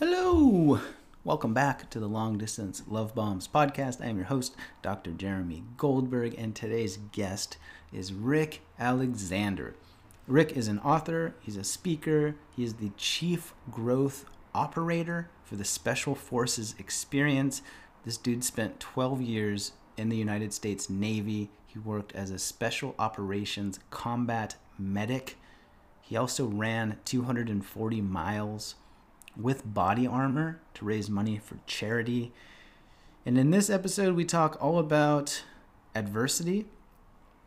Hello! Welcome back to the Long Distance Love Bombs podcast. I am your host, Dr. Jeremy Goldberg, and today's guest is Rick Alexander. Rick is an author, he's a speaker, he is the chief growth operator for the Special Forces Experience. This dude spent 12 years in the United States Navy. He worked as a special operations combat medic. He also ran 240 miles with body armor to raise money for charity. And in this episode, we talk all about adversity,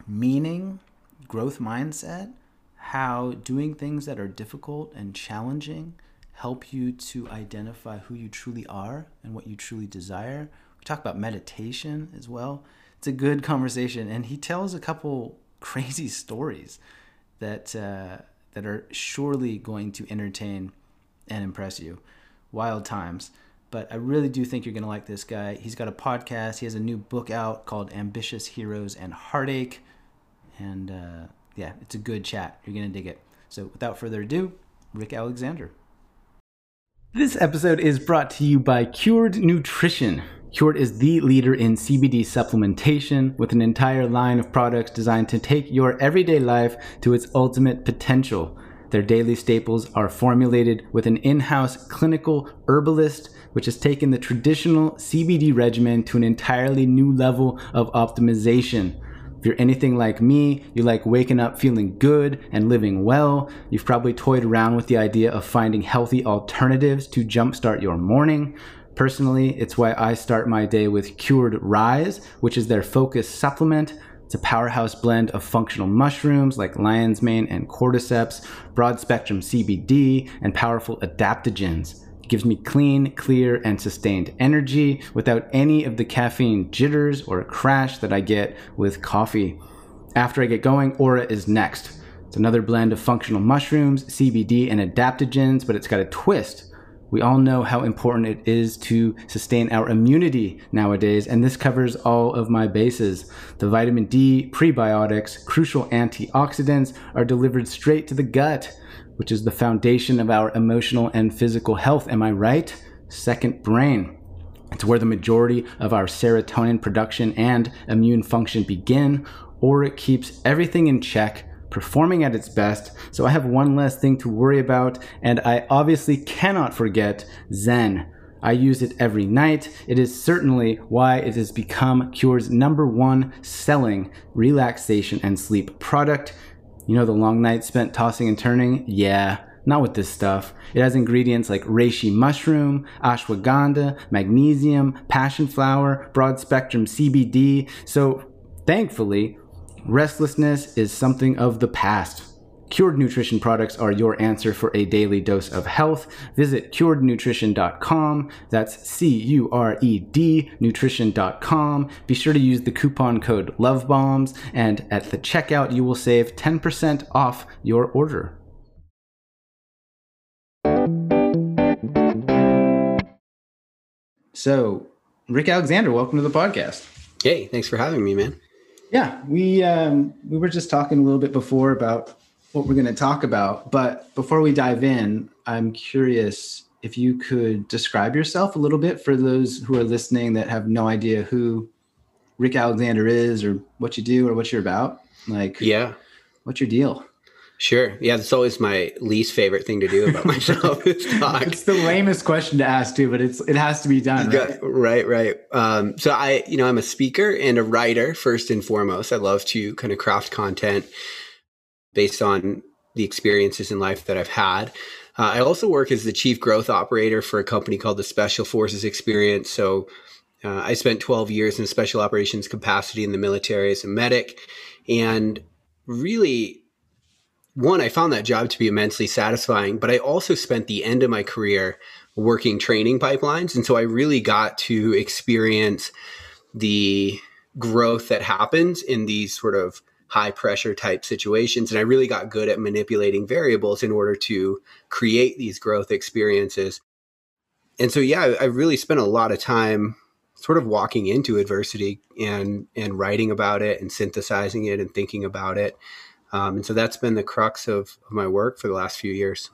meaning, growth mindset, how doing things that are difficult and challenging help you to identify who you truly are and what you truly desire. We talk about meditation as well. It's a good conversation, and he tells a couple crazy stories that uh, that are surely going to entertain and impress you. Wild times. But I really do think you're going to like this guy. He's got a podcast. He has a new book out called Ambitious Heroes and Heartache. And uh, yeah, it's a good chat. You're going to dig it. So without further ado, Rick Alexander. This episode is brought to you by Cured Nutrition. Cured is the leader in CBD supplementation with an entire line of products designed to take your everyday life to its ultimate potential. Their daily staples are formulated with an in house clinical herbalist, which has taken the traditional CBD regimen to an entirely new level of optimization. If you're anything like me, you like waking up feeling good and living well. You've probably toyed around with the idea of finding healthy alternatives to jumpstart your morning. Personally, it's why I start my day with Cured Rise, which is their focus supplement it's a powerhouse blend of functional mushrooms like lion's mane and cordyceps, broad spectrum CBD, and powerful adaptogens. It gives me clean, clear, and sustained energy without any of the caffeine jitters or crash that I get with coffee. After I get going, Aura is next. It's another blend of functional mushrooms, CBD, and adaptogens, but it's got a twist we all know how important it is to sustain our immunity nowadays, and this covers all of my bases. The vitamin D, prebiotics, crucial antioxidants are delivered straight to the gut, which is the foundation of our emotional and physical health. Am I right? Second brain. It's where the majority of our serotonin production and immune function begin, or it keeps everything in check performing at its best. So I have one less thing to worry about, and I obviously cannot forget Zen. I use it every night. It is certainly why it has become Cure's number one selling relaxation and sleep product. You know the long nights spent tossing and turning? Yeah, not with this stuff. It has ingredients like reishi mushroom, ashwagandha, magnesium, passion flower, broad spectrum CBD. So, thankfully, Restlessness is something of the past. Cured Nutrition products are your answer for a daily dose of health. Visit curednutrition.com. That's C U R E D nutrition.com. Be sure to use the coupon code LOVEBOMBS, and at the checkout, you will save 10% off your order. So, Rick Alexander, welcome to the podcast. Hey, thanks for having me, man. Yeah, we um, we were just talking a little bit before about what we're going to talk about, but before we dive in, I'm curious if you could describe yourself a little bit for those who are listening that have no idea who Rick Alexander is or what you do or what you're about. Like, yeah, what's your deal? Sure. Yeah, that's always my least favorite thing to do about myself is talk. It's the lamest question to ask too, but it's it has to be done. Right, right. right. Um, so I, you know, I'm a speaker and a writer first and foremost. I love to kind of craft content based on the experiences in life that I've had. Uh, I also work as the chief growth operator for a company called the Special Forces Experience. So uh, I spent 12 years in special operations capacity in the military as a medic, and really one, I found that job to be immensely satisfying, but I also spent the end of my career working training pipelines. And so I really got to experience the growth that happens in these sort of high pressure type situations. And I really got good at manipulating variables in order to create these growth experiences. And so, yeah, I really spent a lot of time sort of walking into adversity and and writing about it and synthesizing it and thinking about it um, and so that's been the crux of, of my work for the last few years.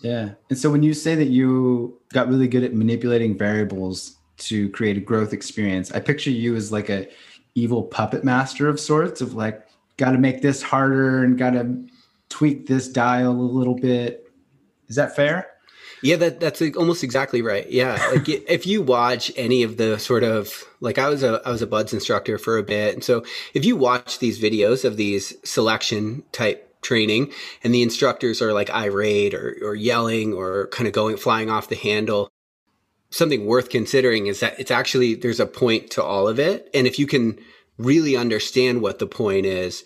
Yeah. And so when you say that you got really good at manipulating variables to create a growth experience, I picture you as like a evil puppet master of sorts of like got to make this harder and got to tweak this dial a little bit. Is that fair? Yeah, that that's almost exactly right. Yeah, like if you watch any of the sort of like I was a I was a BUDS instructor for a bit, and so if you watch these videos of these selection type training and the instructors are like irate or, or yelling or kind of going flying off the handle something worth considering is that it's actually there's a point to all of it and if you can really understand what the point is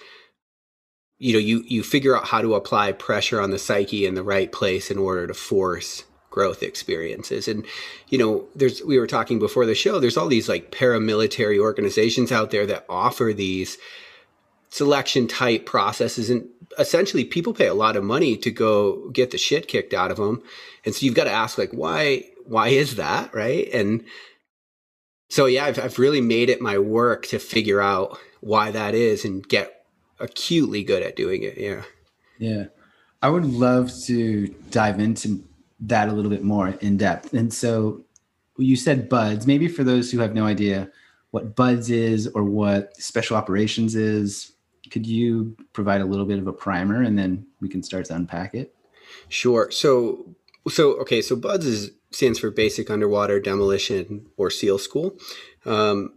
you know you you figure out how to apply pressure on the psyche in the right place in order to force growth experiences. And you know there's we were talking before the show there's all these like paramilitary organizations out there that offer these selection type processes. And essentially people pay a lot of money to go get the shit kicked out of them and so you've got to ask like why why is that right? And so yeah I've, I've really made it my work to figure out why that is and get acutely good at doing it yeah. Yeah. I would love to dive into that a little bit more in depth and so you said BUDS maybe for those who have no idea what BUDS is or what special operations is could you provide a little bit of a primer and then we can start to unpack it? Sure. So, so okay. So BUDS is, stands for Basic Underwater Demolition or SEAL School. Um,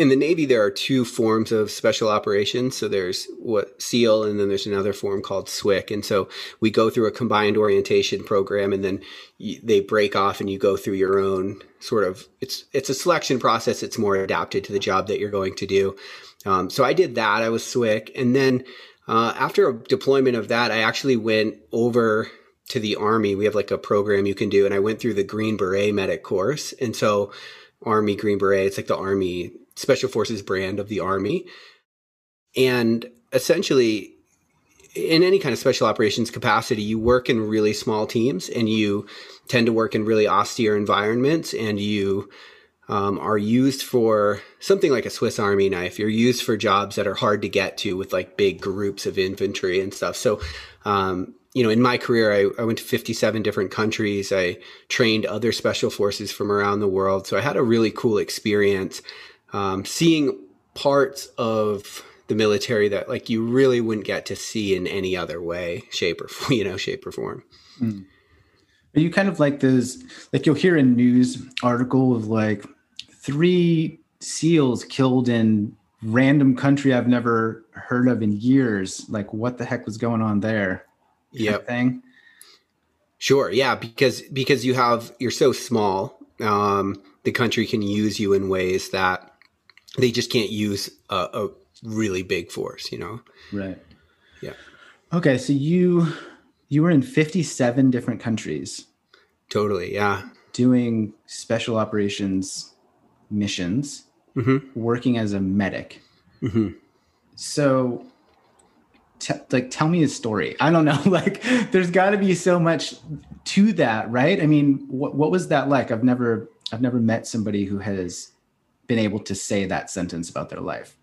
in the Navy, there are two forms of special operations. So there's what SEAL, and then there's another form called SWCC. And so we go through a combined orientation program, and then they break off, and you go through your own sort of. It's it's a selection process. It's more adapted to the job that you're going to do. Um, so I did that. I was SWCC, And then uh, after a deployment of that, I actually went over to the Army. We have like a program you can do. And I went through the Green Beret medic course. And so Army Green Beret, it's like the Army Special Forces brand of the Army. And essentially, in any kind of special operations capacity, you work in really small teams and you tend to work in really austere environments and you um, are used for something like a Swiss Army knife. You're used for jobs that are hard to get to with like big groups of infantry and stuff. So, um, you know, in my career, I, I, went to 57 different countries. I trained other special forces from around the world. So I had a really cool experience um, seeing parts of the military that like you really wouldn't get to see in any other way, shape or you know, shape or form. Mm. Are you kind of like those, like you'll hear a news article of like three seals killed in random country I've never heard of in years. Like, what the heck was going on there? Yeah. Thing. Sure. Yeah, because because you have you're so small. Um, the country can use you in ways that they just can't use a, a really big force. You know. Right. Yeah. Okay, so you you were in 57 different countries. Totally. Yeah. Doing special operations missions, mm-hmm. working as a medic. Mm-hmm. So, t- like, tell me a story. I don't know. Like, there's got to be so much to that, right? I mean, what what was that like? I've never I've never met somebody who has been able to say that sentence about their life.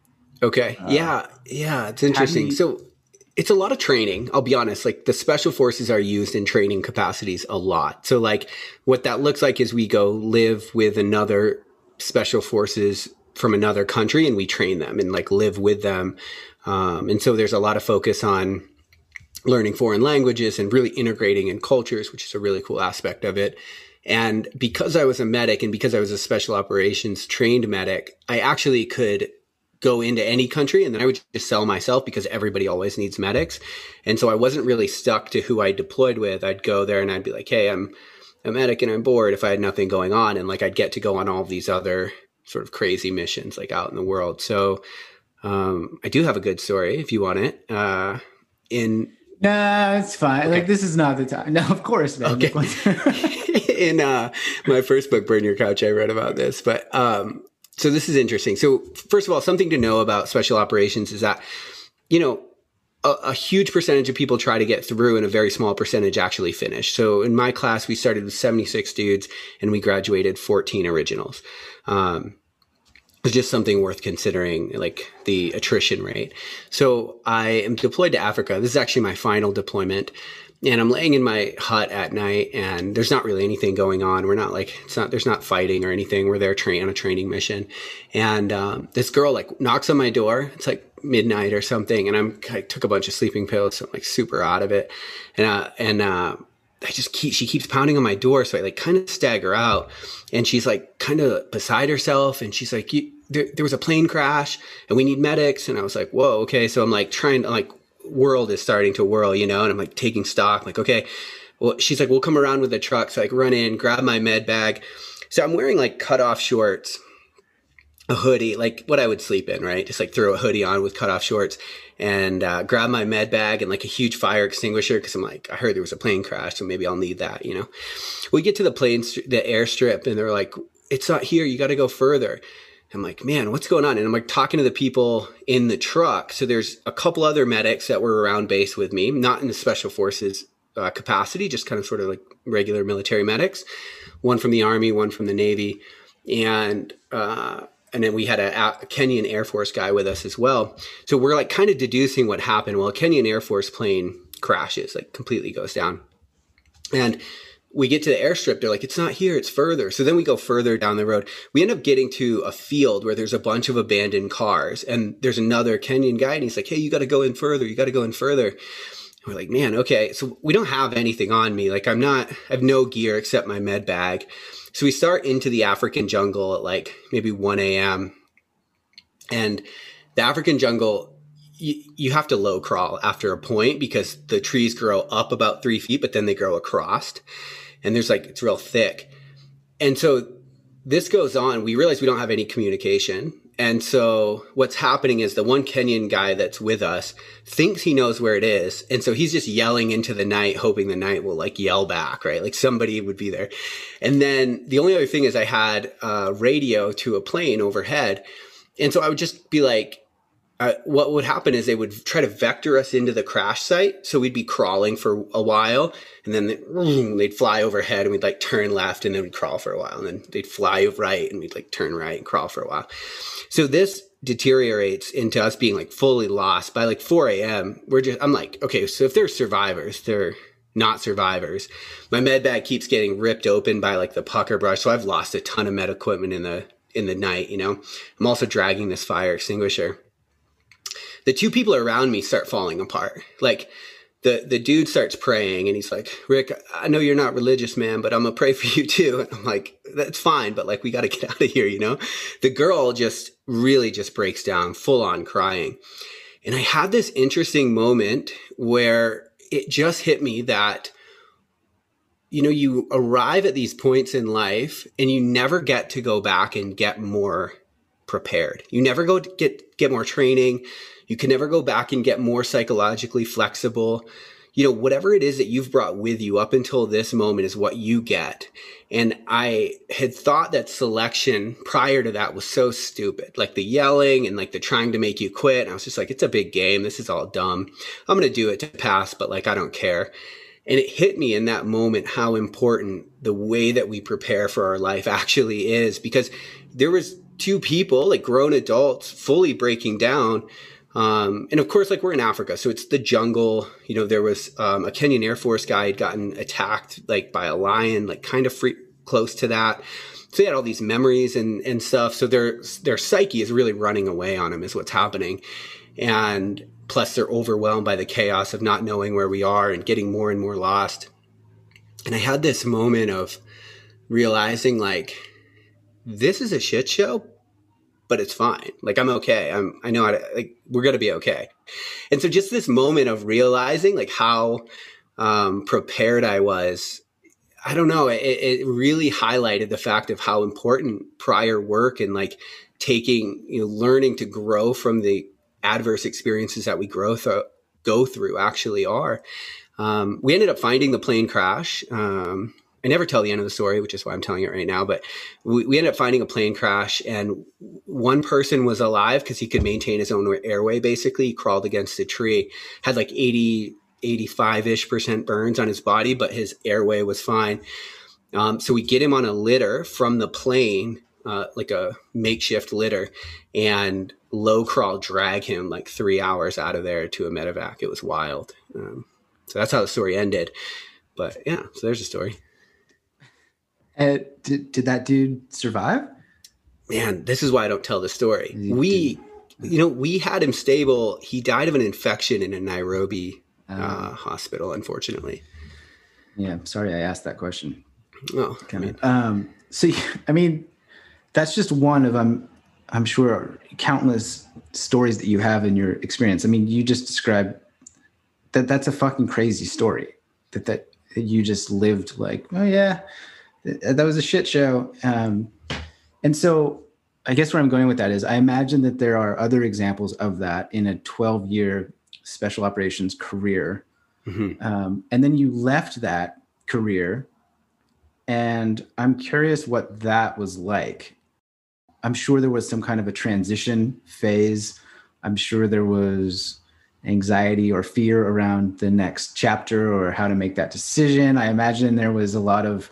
Okay. Uh, yeah. Yeah. It's interesting. You, so it's a lot of training. I'll be honest. Like the special forces are used in training capacities a lot. So like what that looks like is we go live with another special forces from another country and we train them and like live with them. Um, and so there's a lot of focus on learning foreign languages and really integrating in cultures, which is a really cool aspect of it. And because I was a medic and because I was a special operations trained medic, I actually could go into any country and then I would just sell myself because everybody always needs medics. And so I wasn't really stuck to who I deployed with. I'd go there and I'd be like, Hey, I'm a medic and I'm bored if I had nothing going on. And like I'd get to go on all these other sort of crazy missions like out in the world. So um, I do have a good story if you want it. Uh, in Nah, it's fine. Okay. Like this is not the time. No, of course, man. Okay. in uh, my first book, Burn Your Couch, I read about this. But um, so this is interesting. So first of all, something to know about special operations is that, you know, a, a, huge percentage of people try to get through and a very small percentage actually finish. So in my class, we started with 76 dudes and we graduated 14 originals. Um, is just something worth considering, like the attrition rate. So I am deployed to Africa. This is actually my final deployment. And I'm laying in my hut at night, and there's not really anything going on. We're not like it's not there's not fighting or anything. We're there train on a training mission, and um, this girl like knocks on my door. It's like midnight or something, and I'm I took a bunch of sleeping pills, so I'm like super out of it, and uh, and uh, I just keep, she keeps pounding on my door. So I like kind of stagger out and she's like kind of beside herself. And she's like, there, there was a plane crash and we need medics. And I was like, whoa, okay. So I'm like trying to like world is starting to whirl, you know, and I'm like taking stock, like, okay, well, she's like, we'll come around with the truck. So I like run in, grab my med bag. So I'm wearing like cut off shorts, a hoodie, like what I would sleep in, right? Just like throw a hoodie on with cut off shorts and uh, grab my med bag and like a huge fire extinguisher because I'm like, I heard there was a plane crash, so maybe I'll need that, you know? We get to the plane, the airstrip, and they're like, it's not here. You got to go further. I'm like, man, what's going on? And I'm like talking to the people in the truck. So there's a couple other medics that were around base with me, not in the special forces uh, capacity, just kind of sort of like regular military medics. One from the army, one from the navy, and uh, and then we had a, a, Kenyan Air Force guy with us as well. So we're like kind of deducing what happened. Well, Kenyan Air Force plane crashes, like completely goes down. And we get to the airstrip. They're like, it's not here, it's further. So then we go further down the road. We end up getting to a field where there's a bunch of abandoned cars. And there's another Kenyan guy, and he's like, hey, you got to go in further. You got to go in further. And we're like, man, okay. So we don't have anything on me. Like, I'm not, I have no gear except my med bag. So we start into the African jungle at like maybe 1 a.m. And the African jungle, you, you have to low crawl after a point because the trees grow up about three feet, but then they grow across. And there's like, it's real thick. And so this goes on. We realize we don't have any communication. And so what's happening is the one Kenyan guy that's with us thinks he knows where it is. And so he's just yelling into the night, hoping the night will like yell back, right? Like somebody would be there. And then the only other thing is I had a radio to a plane overhead. And so I would just be like, uh, what would happen is they would try to vector us into the crash site. So we'd be crawling for a while and then they'd fly overhead and we'd like turn left and then we'd crawl for a while. And then they'd fly right and we'd like turn right and crawl for a while. So this deteriorates into us being like fully lost by like 4 a.m. We're just, I'm like, okay, so if they're survivors, they're not survivors. My med bag keeps getting ripped open by like the pucker brush. So I've lost a ton of med equipment in the, in the night, you know, I'm also dragging this fire extinguisher the two people around me start falling apart. Like the the dude starts praying and he's like, Rick, I know you're not religious, man, but I'm gonna pray for you too. And I'm like, that's fine, but like we gotta get out of here, you know? The girl just really just breaks down, full on crying. And I had this interesting moment where it just hit me that you know, you arrive at these points in life and you never get to go back and get more prepared. You never go to get get more training you can never go back and get more psychologically flexible. You know, whatever it is that you've brought with you up until this moment is what you get. And I had thought that selection prior to that was so stupid, like the yelling and like the trying to make you quit. And I was just like, it's a big game. This is all dumb. I'm going to do it to pass, but like, I don't care. And it hit me in that moment how important the way that we prepare for our life actually is because there was two people, like grown adults, fully breaking down um, and of course, like we're in Africa, so it's the jungle. You know, there was um, a Kenyan Air Force guy had gotten attacked like by a lion, like kind of free, close to that. So he had all these memories and and stuff. So their their psyche is really running away on him, is what's happening. And plus, they're overwhelmed by the chaos of not knowing where we are and getting more and more lost. And I had this moment of realizing, like, this is a shit show, but it's fine. Like I'm okay. I'm I know how to like we're gonna be okay. And so just this moment of realizing like how um, prepared I was, I don't know. It, it really highlighted the fact of how important prior work and like taking you know learning to grow from the adverse experiences that we grow through go through actually are. Um, we ended up finding the plane crash. Um, I never tell the end of the story, which is why I'm telling it right now. But we, we ended up finding a plane crash, and one person was alive because he could maintain his own airway. Basically, he crawled against a tree, had like 80, 85 ish percent burns on his body, but his airway was fine. Um, so we get him on a litter from the plane uh, like a makeshift litter, and low crawl drag him like three hours out of there to a medevac. It was wild. Um, so that's how the story ended. But yeah, so there's a story. Uh, did, did that dude survive? Man, this is why I don't tell the story. We, you know, we had him stable. He died of an infection in a Nairobi uh, uh, hospital, unfortunately. Yeah, sorry I asked that question. Oh, kind of. Um, so, I mean, that's just one of I'm I'm sure countless stories that you have in your experience. I mean, you just described that that's a fucking crazy story. That that you just lived like, oh yeah, that was a shit show. Um, and so I guess where I'm going with that is I imagine that there are other examples of that in a 12 year special operations career. Mm-hmm. Um, and then you left that career. And I'm curious what that was like. I'm sure there was some kind of a transition phase. I'm sure there was anxiety or fear around the next chapter or how to make that decision. I imagine there was a lot of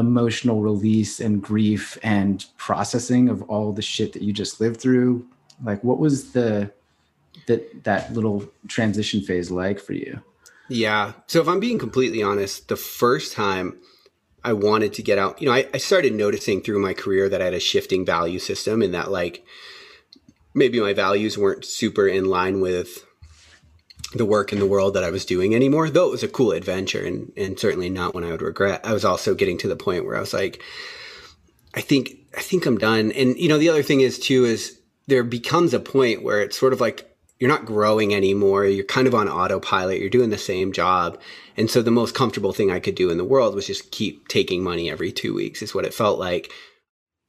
emotional release and grief and processing of all the shit that you just lived through. Like what was the that that little transition phase like for you? Yeah. So if I'm being completely honest, the first time I wanted to get out, you know, I, I started noticing through my career that I had a shifting value system and that like maybe my values weren't super in line with the work in the world that I was doing anymore, though it was a cool adventure and, and certainly not one I would regret. I was also getting to the point where I was like, I think, I think I'm done. And, you know, the other thing is too, is there becomes a point where it's sort of like, you're not growing anymore. You're kind of on autopilot. You're doing the same job. And so the most comfortable thing I could do in the world was just keep taking money every two weeks is what it felt like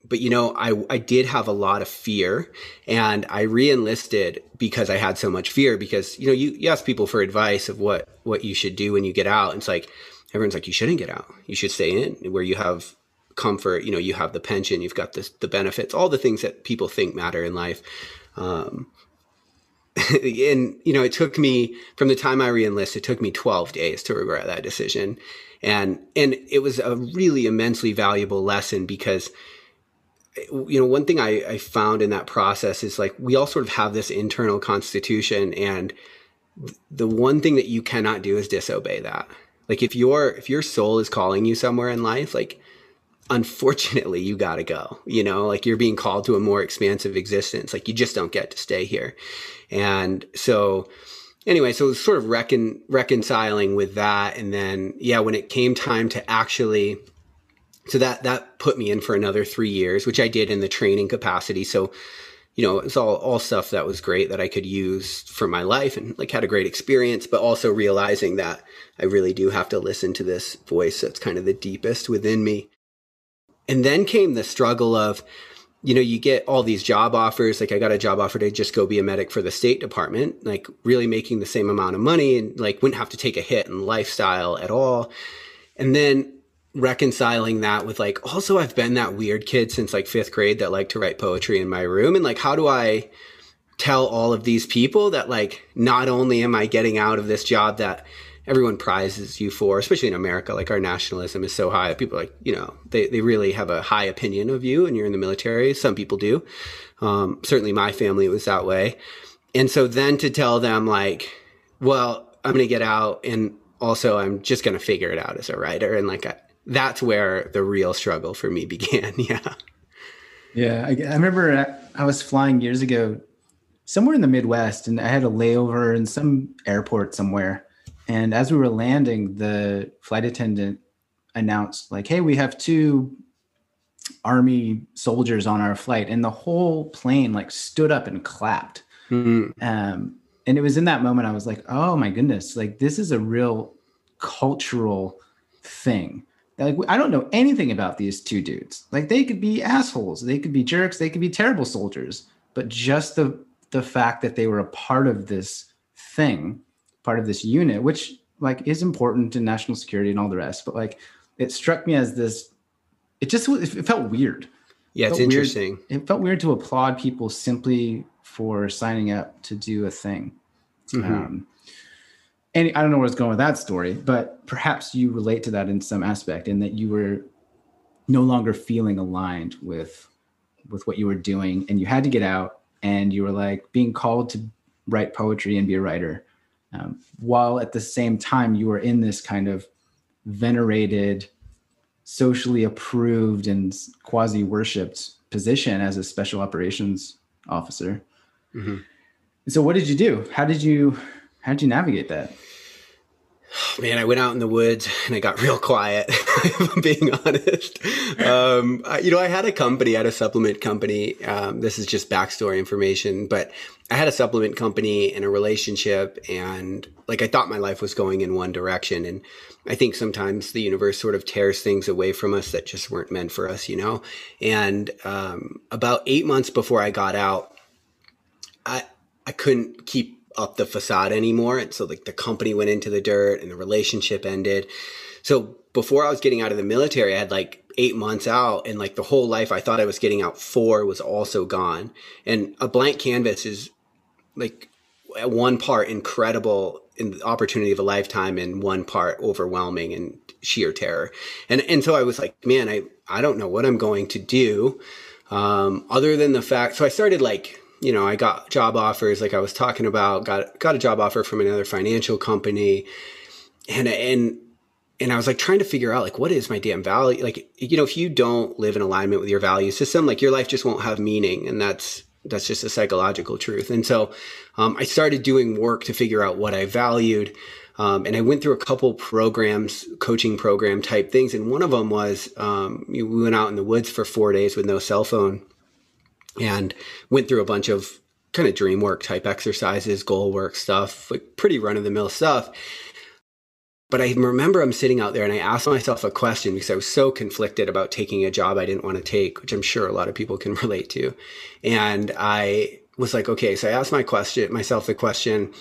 but you know, I, I did have a lot of fear and I re-enlisted because I had so much fear because, you know, you, you ask people for advice of what, what you should do when you get out. And it's like, everyone's like, you shouldn't get out. You should stay in where you have comfort. You know, you have the pension, you've got the, the benefits, all the things that people think matter in life. Um, and you know, it took me from the time I reenlisted, it took me 12 days to regret that decision. And, and it was a really immensely valuable lesson because you know, one thing I, I found in that process is like we all sort of have this internal constitution, and the one thing that you cannot do is disobey that. Like if your if your soul is calling you somewhere in life, like unfortunately you got to go. You know, like you're being called to a more expansive existence. Like you just don't get to stay here, and so anyway, so sort of recon, reconciling with that, and then yeah, when it came time to actually so that that put me in for another three years, which I did in the training capacity. So, you know, it's all all stuff that was great that I could use for my life and like had a great experience, but also realizing that I really do have to listen to this voice that's kind of the deepest within me. And then came the struggle of, you know, you get all these job offers. Like I got a job offer to just go be a medic for the State Department, like really making the same amount of money and like wouldn't have to take a hit in lifestyle at all. And then reconciling that with like also I've been that weird kid since like 5th grade that liked to write poetry in my room and like how do I tell all of these people that like not only am I getting out of this job that everyone prizes you for especially in America like our nationalism is so high people like you know they they really have a high opinion of you and you're in the military some people do. Um, certainly my family was that way. And so then to tell them like well I'm going to get out and also I'm just going to figure it out as a writer and like I, that's where the real struggle for me began. yeah. Yeah. I, I remember I was flying years ago somewhere in the Midwest and I had a layover in some airport somewhere. And as we were landing, the flight attendant announced, like, hey, we have two army soldiers on our flight. And the whole plane like stood up and clapped. Mm-hmm. Um, and it was in that moment I was like, oh my goodness, like this is a real cultural thing like I don't know anything about these two dudes. Like they could be assholes, they could be jerks, they could be terrible soldiers, but just the the fact that they were a part of this thing, part of this unit, which like is important to national security and all the rest, but like it struck me as this. It just it felt weird. Yeah, it it's interesting. Weird. It felt weird to applaud people simply for signing up to do a thing. Mm-hmm. Um, and I don't know where it's going with that story, but perhaps you relate to that in some aspect, in that you were no longer feeling aligned with with what you were doing and you had to get out and you were like being called to write poetry and be a writer um, while at the same time you were in this kind of venerated socially approved and quasi worshipped position as a special operations officer mm-hmm. so what did you do how did you how did you navigate that man, I went out in the woods and I got real quiet, if I'm being honest. Um, I, you know, I had a company, I had a supplement company. Um, this is just backstory information, but I had a supplement company and a relationship and like I thought my life was going in one direction. And I think sometimes the universe sort of tears things away from us that just weren't meant for us, you know? And, um, about eight months before I got out, I, I couldn't keep up the facade anymore. And so like the company went into the dirt and the relationship ended. So before I was getting out of the military, I had like eight months out and like the whole life I thought I was getting out for was also gone. And a blank canvas is like at one part incredible in the opportunity of a lifetime and one part overwhelming and sheer terror. And and so I was like, man, I I don't know what I'm going to do. Um, other than the fact so I started like you know, I got job offers like I was talking about, got got a job offer from another financial company and and and I was like trying to figure out like what is my damn value? Like you know, if you don't live in alignment with your value system, like your life just won't have meaning and that's that's just a psychological truth. And so um, I started doing work to figure out what I valued. Um, and I went through a couple programs, coaching program type things. And one of them was um, we went out in the woods for four days with no cell phone and went through a bunch of kind of dream work type exercises, goal work stuff, like pretty run of the mill stuff. But I remember I'm sitting out there and I asked myself a question because I was so conflicted about taking a job I didn't want to take, which I'm sure a lot of people can relate to. And I was like, okay, so I asked my question, myself the question,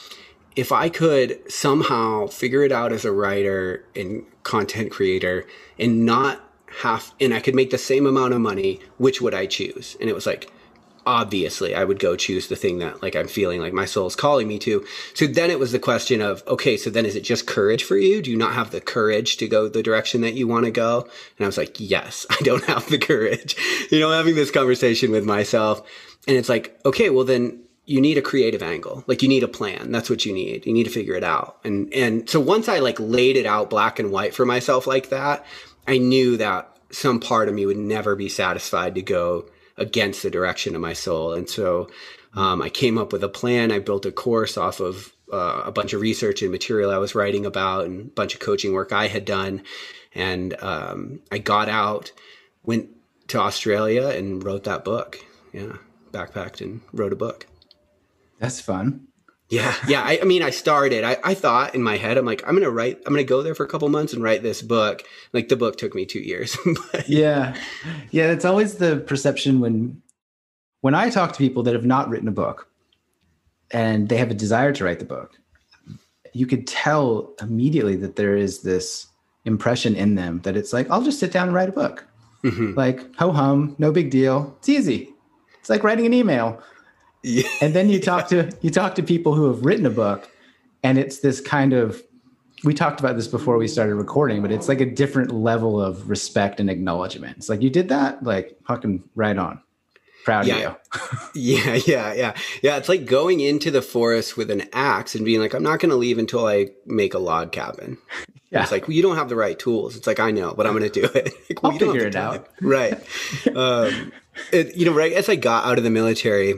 if I could somehow figure it out as a writer and content creator and not have, and I could make the same amount of money, which would I choose? And it was like, obviously I would go choose the thing that like I'm feeling like my soul is calling me to. So then it was the question of, okay, so then is it just courage for you? Do you not have the courage to go the direction that you want to go? And I was like, yes, I don't have the courage. You know, having this conversation with myself. And it's like, okay, well then you need a creative angle. Like you need a plan. That's what you need. You need to figure it out. And and so once I like laid it out black and white for myself like that, I knew that some part of me would never be satisfied to go against the direction of my soul. And so um, I came up with a plan. I built a course off of uh, a bunch of research and material I was writing about and a bunch of coaching work I had done. And um, I got out, went to Australia and wrote that book. Yeah, backpacked and wrote a book. That's fun. Yeah, yeah. I, I, mean, I started. I, I thought in my head, I'm like, I'm gonna write. I'm gonna go there for a couple months and write this book. Like the book took me two years. yeah, yeah. It's always the perception when when I talk to people that have not written a book and they have a desire to write the book. You could tell immediately that there is this impression in them that it's like, I'll just sit down and write a book. Mm-hmm. Like ho hum, no big deal. It's easy. It's like writing an email yeah. And then you talk to you talk to people who have written a book, and it's this kind of we talked about this before we started recording, but it's like a different level of respect and acknowledgement. It's like you did that, like fucking right on. Proud yeah. of you. yeah, yeah, yeah. Yeah, it's like going into the forest with an axe and being like, I'm not gonna leave until I make a log cabin. Yeah. It's like, well, you don't have the right tools. It's like, I know, but I'm going to do it. like, well, I'll figure it out. Right. um, it, you know, right as I got out of the military,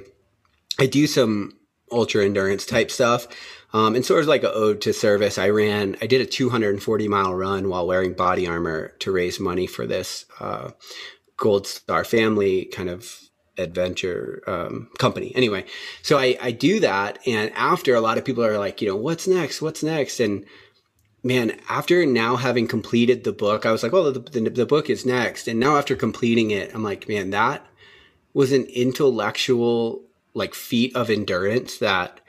I do some ultra endurance type stuff. Um, and sort of like an ode to service, I ran, I did a 240 mile run while wearing body armor to raise money for this uh, Gold Star family kind of adventure um, company. Anyway, so I, I do that. And after a lot of people are like, you know, what's next? What's next? And man, after now having completed the book, I was like, well, the, the, the book is next. And now after completing it, I'm like, man, that was an intellectual like feat of endurance that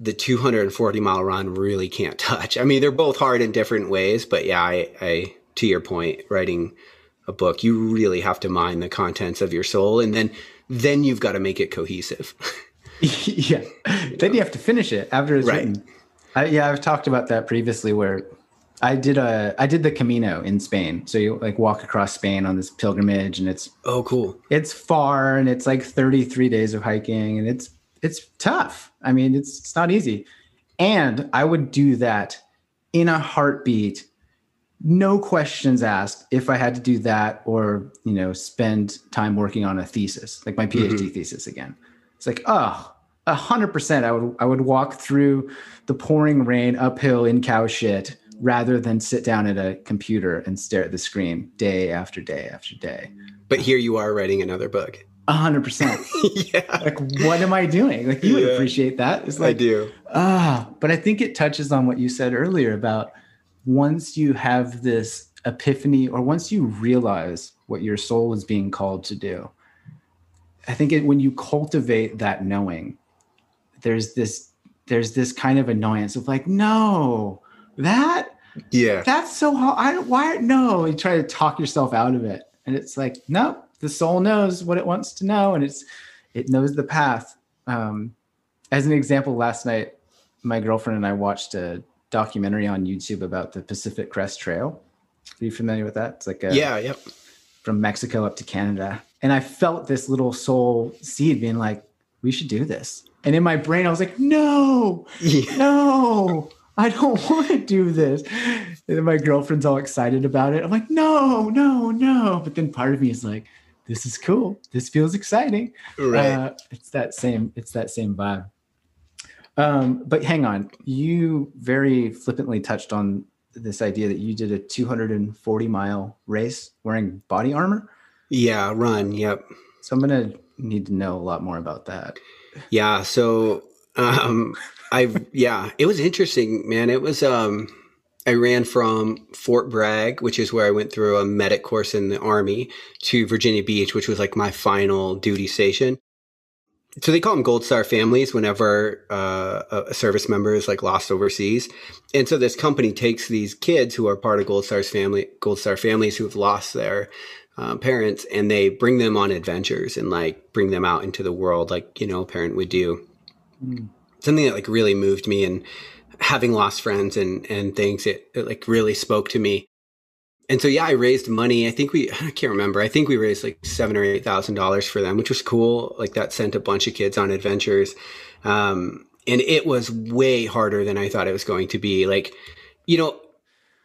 the 240 mile run really can't touch. I mean, they're both hard in different ways, but yeah, I, I to your point, writing a book, you really have to mind the contents of your soul, and then then you've got to make it cohesive. yeah, you then know? you have to finish it after it's right. written. I, yeah, I've talked about that previously, where I did a I did the Camino in Spain. So you like walk across Spain on this pilgrimage and it's oh cool. It's far and it's like 33 days of hiking and it's it's tough. I mean, it's it's not easy. And I would do that in a heartbeat, no questions asked if I had to do that or, you know, spend time working on a thesis, like my PhD mm-hmm. thesis again. It's like, oh, a hundred percent I would I would walk through the pouring rain uphill in cow shit rather than sit down at a computer and stare at the screen day after day after day. But here you are writing another book. A hundred percent. Yeah. Like, what am I doing? Like, you would appreciate that. It's like, I do. Ah, but I think it touches on what you said earlier about once you have this epiphany or once you realize what your soul is being called to do, I think it, when you cultivate that knowing, there's this there's this kind of annoyance of like, no, that yeah. That's so hard. I why no you try to talk yourself out of it. And it's like no the soul knows what it wants to know and it's it knows the path. Um as an example last night my girlfriend and i watched a documentary on youtube about the pacific crest trail. Are you familiar with that? It's like a, yeah yep. from mexico up to canada. And i felt this little soul seed being like we should do this. And in my brain i was like no yeah. no I don't want to do this. And then my girlfriend's all excited about it. I'm like, no, no, no. But then part of me is like, this is cool. This feels exciting. Right. Uh, it's that same, it's that same vibe. Um, but hang on, you very flippantly touched on this idea that you did a 240 mile race wearing body armor. Yeah, run. Yep. So I'm gonna need to know a lot more about that. Yeah. So um, I yeah, it was interesting, man. It was um I ran from Fort Bragg, which is where I went through a medic course in the army, to Virginia Beach, which was like my final duty station. So they call them Gold Star families whenever uh, a service member is like lost overseas, and so this company takes these kids who are part of Gold Star's family, Gold Star families who have lost their uh, parents, and they bring them on adventures and like bring them out into the world, like you know a parent would do. Mm something that like really moved me and having lost friends and and things it, it like really spoke to me. And so yeah i raised money. I think we i can't remember. I think we raised like seven or eight thousand dollars for them which was cool. Like that sent a bunch of kids on adventures. Um, and it was way harder than i thought it was going to be. Like you know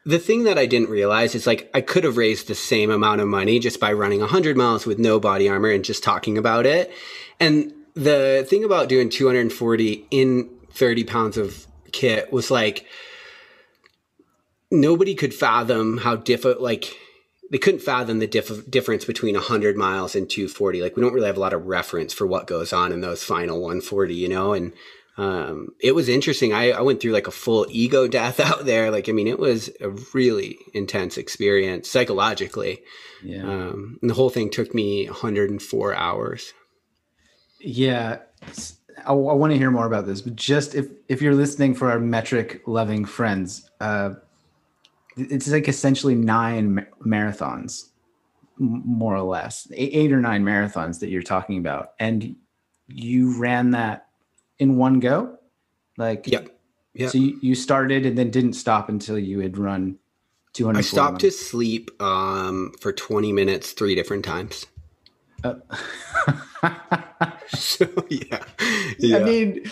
the thing that i didn't realize is like i could have raised the same amount of money just by running 100 miles with no body armor and just talking about it. And the thing about doing 240 in 30 pounds of kit was like nobody could fathom how difficult like they couldn't fathom the diff- difference between 100 miles and 240 like we don't really have a lot of reference for what goes on in those final 140 you know? And um, it was interesting. I, I went through like a full ego death out there. Like i mean it was a really intense experience psychologically. Yeah. Um, and the whole thing took me 104 hours yeah, I, I want to hear more about this. But just if if you're listening for our metric loving friends, uh, it's like essentially nine marathons, more or less, eight or nine marathons that you're talking about, and you ran that in one go, like yeah, yeah. So you, you started and then didn't stop until you had run 200. I stopped to sleep um, for 20 minutes three different times. Uh, so yeah. yeah. I mean,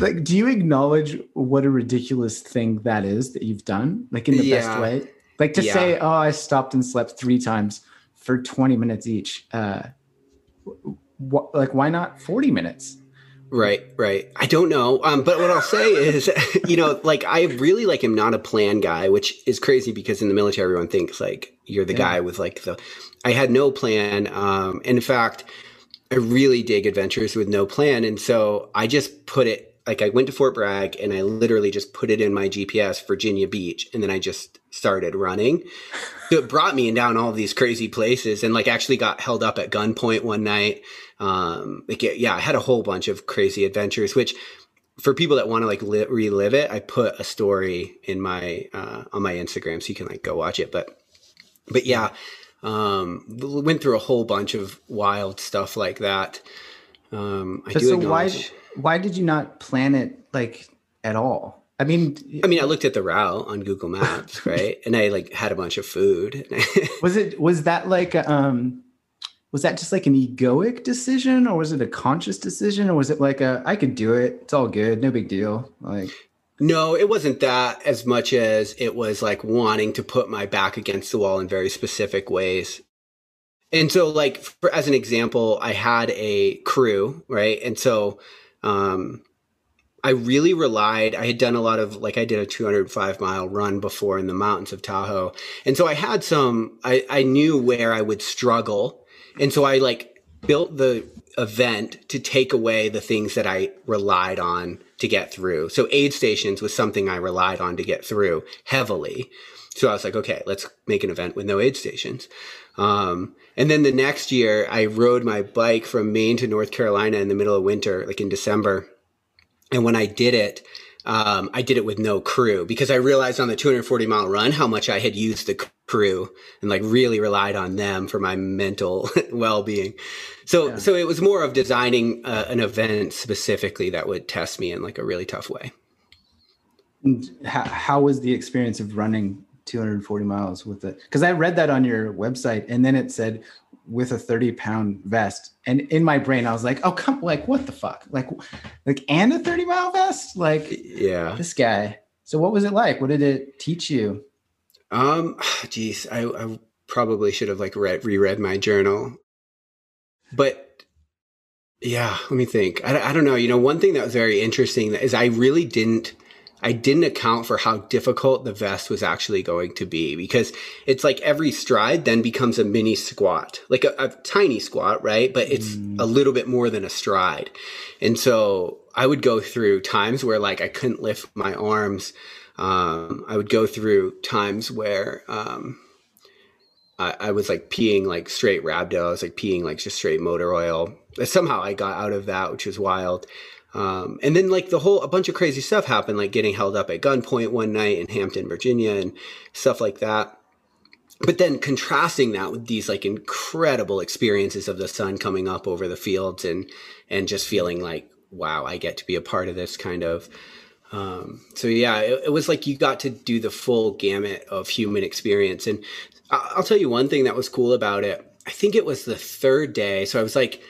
like, do you acknowledge what a ridiculous thing that is that you've done? Like in the yeah. best way? Like to yeah. say, oh, I stopped and slept three times for 20 minutes each. Uh, wh- like, why not 40 minutes? Right, right. I don't know. Um, but what I'll say is, you know, like I really like am not a plan guy, which is crazy because in the military everyone thinks like you're the yeah. guy with like the. I had no plan. Um, in fact, I really dig adventures with no plan. And so I just put it like I went to Fort Bragg and I literally just put it in my GPS, Virginia Beach, and then I just started running. So it brought me down all these crazy places and like actually got held up at gunpoint one night. Um, like, yeah, I had a whole bunch of crazy adventures, which for people that want to like li- relive it, I put a story in my, uh, on my Instagram so you can like go watch it. But, but yeah, um, went through a whole bunch of wild stuff like that. Um, I so, so why why did you not plan it like at all? I mean, I mean, I looked at the route on Google Maps, right? and I like had a bunch of food. was it was that like um was that just like an egoic decision or was it a conscious decision or was it like a I could do it. It's all good, no big deal. Like no, it wasn't that as much as it was like wanting to put my back against the wall in very specific ways. And so like for, as an example, I had a crew, right? And so um I really relied. I had done a lot of like I did a 205 mile run before in the mountains of Tahoe, and so I had some. I I knew where I would struggle, and so I like built the event to take away the things that I relied on to get through. So aid stations was something I relied on to get through heavily. So I was like, okay, let's make an event with no aid stations. Um, and then the next year, I rode my bike from Maine to North Carolina in the middle of winter, like in December and when I did it, um, I did it with no crew because I realized on the 240 mile run how much I had used the crew and like really relied on them for my mental well being. So, yeah. so it was more of designing uh, an event specifically that would test me in like a really tough way. How, how was the experience of running 240 miles with it? Because I read that on your website and then it said with a 30 pound vest. And in my brain, I was like, oh, come, like, what the fuck? Like, like, and a 30 mile vest? Like, yeah, this guy. So what was it like? What did it teach you? Um, geez, I, I probably should have like read, reread my journal, but yeah, let me think. I, I don't know. You know, one thing that was very interesting is I really didn't, I didn't account for how difficult the vest was actually going to be because it's like every stride then becomes a mini squat, like a, a tiny squat, right? But it's mm. a little bit more than a stride. And so I would go through times where like I couldn't lift my arms. Um, I would go through times where, um, I, I, was like peeing like straight rhabdo. I was like peeing like just straight motor oil. Somehow I got out of that, which was wild. Um, and then like the whole a bunch of crazy stuff happened, like getting held up at gunpoint one night in Hampton, Virginia, and stuff like that. But then contrasting that with these like incredible experiences of the sun coming up over the fields and and just feeling like wow, I get to be a part of this kind of. Um, so yeah, it, it was like you got to do the full gamut of human experience. And I'll tell you one thing that was cool about it. I think it was the third day. So I was like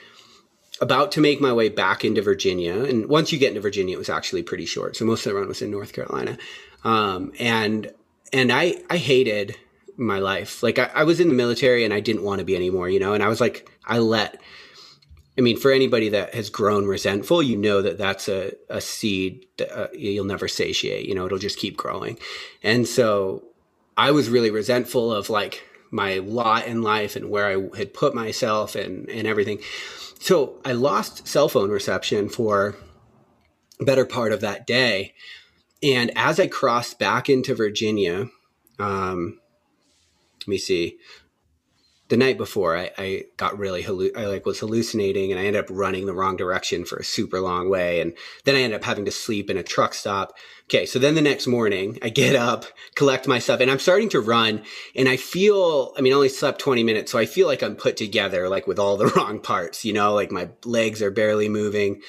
about to make my way back into Virginia. And once you get into Virginia, it was actually pretty short. So most of the run was in North Carolina. Um, and, and I, I hated my life. Like I, I was in the military and I didn't want to be anymore, you know? And I was like, I let, I mean, for anybody that has grown resentful, you know that that's a, a seed that uh, you'll never satiate, you know, it'll just keep growing. And so I was really resentful of like my lot in life and where I had put myself and, and everything. So I lost cell phone reception for better part of that day. And as I crossed back into Virginia, um, let me see the night before I, I got really hallu- I like was hallucinating and I ended up running the wrong direction for a super long way and then I ended up having to sleep in a truck stop. Okay, so then the next morning I get up, collect my stuff and I'm starting to run and I feel I mean I only slept 20 minutes so I feel like I'm put together like with all the wrong parts, you know, like my legs are barely moving.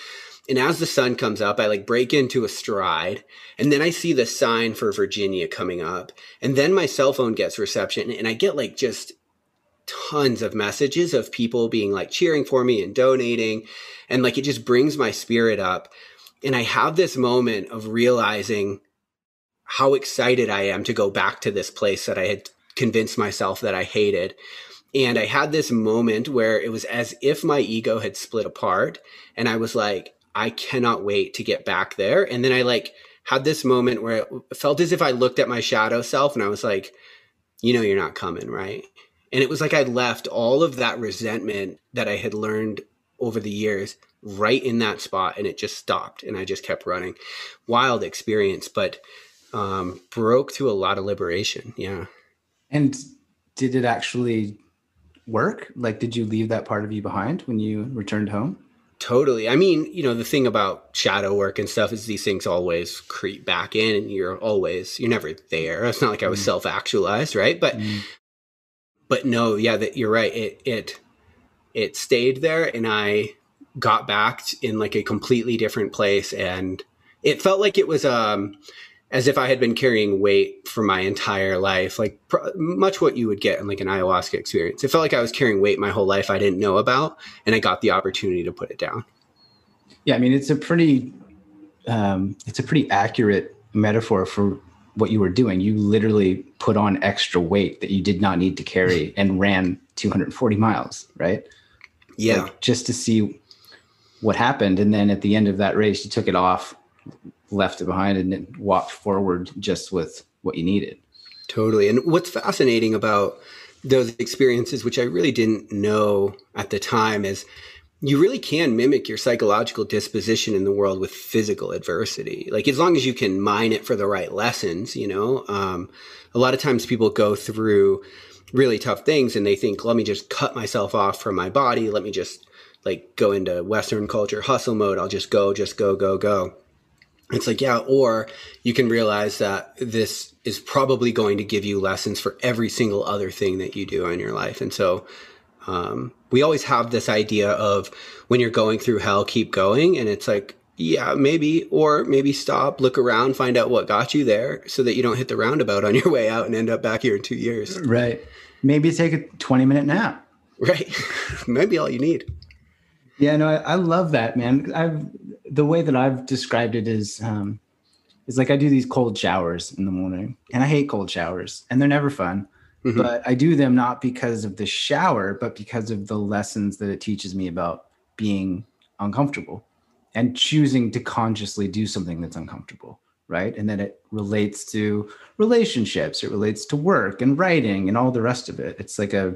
And as the sun comes up, I like break into a stride and then I see the sign for Virginia coming up and then my cell phone gets reception and I get like just tons of messages of people being like cheering for me and donating. And like it just brings my spirit up. And I have this moment of realizing how excited I am to go back to this place that I had convinced myself that I hated. And I had this moment where it was as if my ego had split apart. And I was like, I cannot wait to get back there. And then I like had this moment where it felt as if I looked at my shadow self and I was like, you know, you're not coming, right? And it was like I left all of that resentment that I had learned over the years right in that spot and it just stopped and I just kept running. Wild experience, but um, broke through a lot of liberation. Yeah. And did it actually work? Like, did you leave that part of you behind when you returned home? Totally. I mean, you know, the thing about shadow work and stuff is these things always creep back in and you're always, you're never there. It's not like I was mm. self actualized, right? But mm but no, yeah, that you're right. It it it stayed there, and I got back in like a completely different place, and it felt like it was um as if I had been carrying weight for my entire life, like pr- much what you would get in like an ayahuasca experience. It felt like I was carrying weight my whole life I didn't know about, and I got the opportunity to put it down. Yeah, I mean it's a pretty um, it's a pretty accurate metaphor for what you were doing. You literally put on extra weight that you did not need to carry and ran 240 miles, right? Yeah, like just to see what happened, and then at the end of that race, you took it off left it behind and then walked forward just with what you needed. Totally. And what's fascinating about those experiences, which I really didn't know at the time, is you really can mimic your psychological disposition in the world with physical adversity. Like as long as you can mine it for the right lessons, you know, um, a lot of times people go through really tough things and they think, let me just cut myself off from my body. Let me just like go into Western culture hustle mode. I'll just go, just go, go, go. It's like, yeah, or you can realize that this is probably going to give you lessons for every single other thing that you do in your life. And so, um, we always have this idea of when you're going through hell, keep going. And it's like, yeah, maybe, or maybe stop, look around, find out what got you there so that you don't hit the roundabout on your way out and end up back here in two years. Right. Maybe take a 20 minute nap. Right. maybe all you need. Yeah, no, I, I love that, man. I've the way that I've described it is um, is like I do these cold showers in the morning, and I hate cold showers, and they're never fun. Mm-hmm. But I do them not because of the shower, but because of the lessons that it teaches me about being uncomfortable and choosing to consciously do something that's uncomfortable right and then it relates to relationships it relates to work and writing and all the rest of it it's like a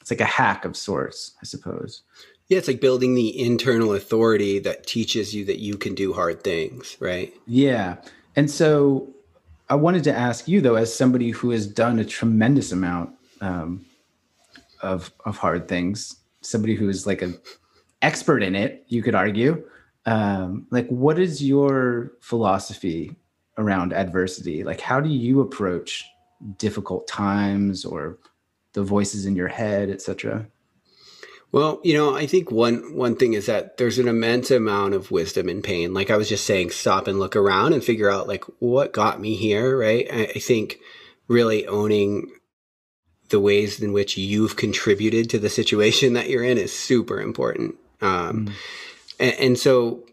it's like a hack of sorts i suppose yeah, it's like building the internal authority that teaches you that you can do hard things, right? Yeah. And so I wanted to ask you, though, as somebody who has done a tremendous amount um, of, of hard things, somebody who is like an expert in it, you could argue, um, like, what is your philosophy around adversity? Like, how do you approach difficult times or the voices in your head, etc.? Well, you know, I think one one thing is that there's an immense amount of wisdom in pain. Like I was just saying, stop and look around and figure out like what got me here, right? I, I think really owning the ways in which you've contributed to the situation that you're in is super important. Um, mm. and, and so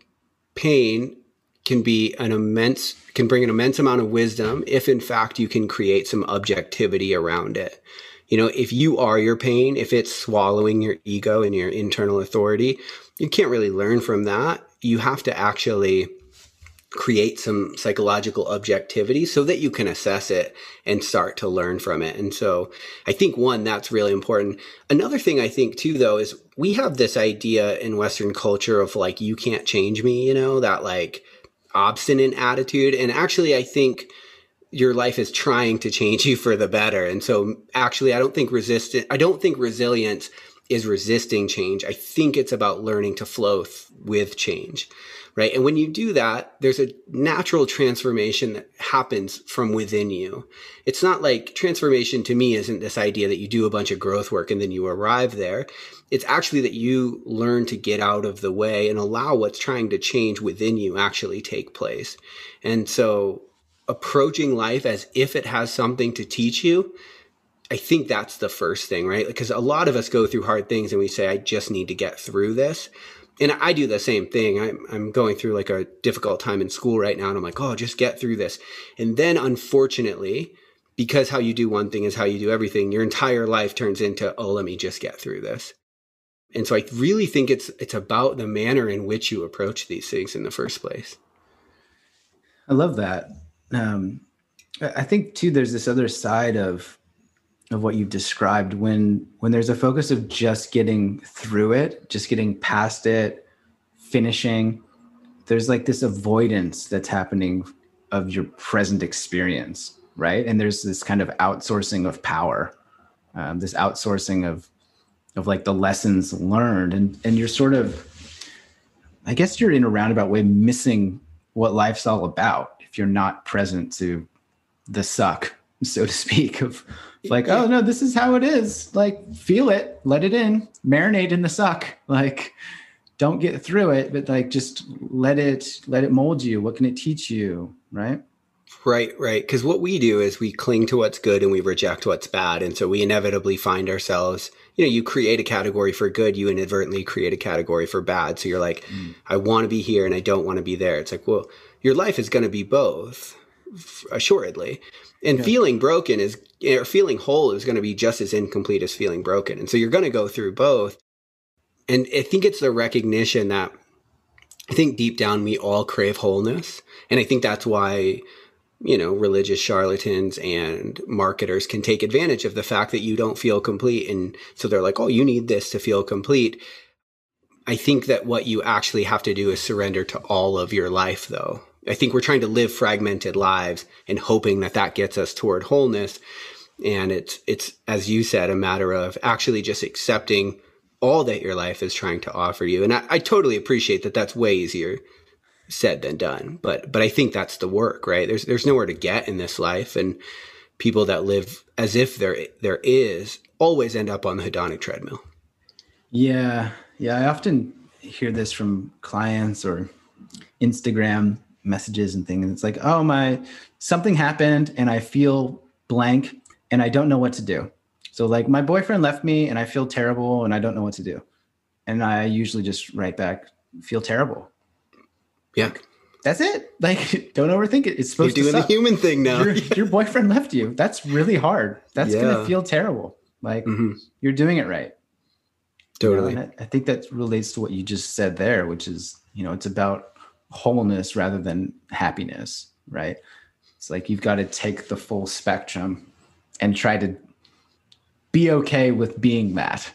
pain can be an immense can bring an immense amount of wisdom if in fact you can create some objectivity around it you know, if you are your pain, if it's swallowing your ego and your internal authority, you can't really learn from that. You have to actually create some psychological objectivity so that you can assess it and start to learn from it. And so I think one, that's really important. Another thing I think too, though, is we have this idea in Western culture of like, you can't change me, you know, that like obstinate attitude. And actually, I think your life is trying to change you for the better. And so actually, I don't think resistant, I don't think resilience is resisting change. I think it's about learning to flow th- with change. Right. And when you do that, there's a natural transformation that happens from within you. It's not like transformation to me isn't this idea that you do a bunch of growth work and then you arrive there. It's actually that you learn to get out of the way and allow what's trying to change within you actually take place. And so approaching life as if it has something to teach you, I think that's the first thing, right? Because a lot of us go through hard things and we say, I just need to get through this. And I do the same thing. I'm, I'm going through like a difficult time in school right now. And I'm like, oh, just get through this. And then unfortunately, because how you do one thing is how you do everything, your entire life turns into, oh, let me just get through this. And so I really think it's it's about the manner in which you approach these things in the first place. I love that um, I think too, there's this other side of of what you've described when when there's a focus of just getting through it, just getting past it, finishing. There's like this avoidance that's happening of your present experience, right? And there's this kind of outsourcing of power, um, this outsourcing of of like the lessons learned, and and you're sort of, I guess you're in a roundabout way missing what life's all about if you're not present to the suck, so to speak, of like, oh no, this is how it is. Like, feel it, let it in, marinate in the suck. Like, don't get through it, but like just let it let it mold you. What can it teach you? Right. Right, right. Because what we do is we cling to what's good and we reject what's bad. And so we inevitably find ourselves, you know, you create a category for good, you inadvertently create a category for bad. So you're like, mm. I want to be here and I don't want to be there. It's like, well, your life is going to be both, assuredly. And yeah. feeling broken is, or feeling whole is going to be just as incomplete as feeling broken. And so you're going to go through both. And I think it's the recognition that I think deep down we all crave wholeness. And I think that's why you know, religious charlatans and marketers can take advantage of the fact that you don't feel complete. And so they're like, oh, you need this to feel complete. I think that what you actually have to do is surrender to all of your life, though. I think we're trying to live fragmented lives and hoping that that gets us toward wholeness. And it's, it's, as you said, a matter of actually just accepting all that your life is trying to offer you. And I, I totally appreciate that that's way easier said than done. But but I think that's the work, right? There's there's nowhere to get in this life, and people that live as if there there is always end up on the hedonic treadmill. Yeah, yeah. I often hear this from clients or Instagram messages and things. It's like, oh my, something happened, and I feel blank, and I don't know what to do. So like my boyfriend left me, and I feel terrible, and I don't know what to do. And I usually just write back, feel terrible yeah. That's it. Like, don't overthink it. It's supposed You're to doing the human thing now. Your, your, boyfriend left you. That's really hard. That's yeah. gonna feel terrible. Like mm-hmm. you're doing it right. Totally. You know, I, I think that relates to what you just said there, which is, you know, it's about wholeness rather than happiness, right? It's like you've got to take the full spectrum and try to be okay with being that.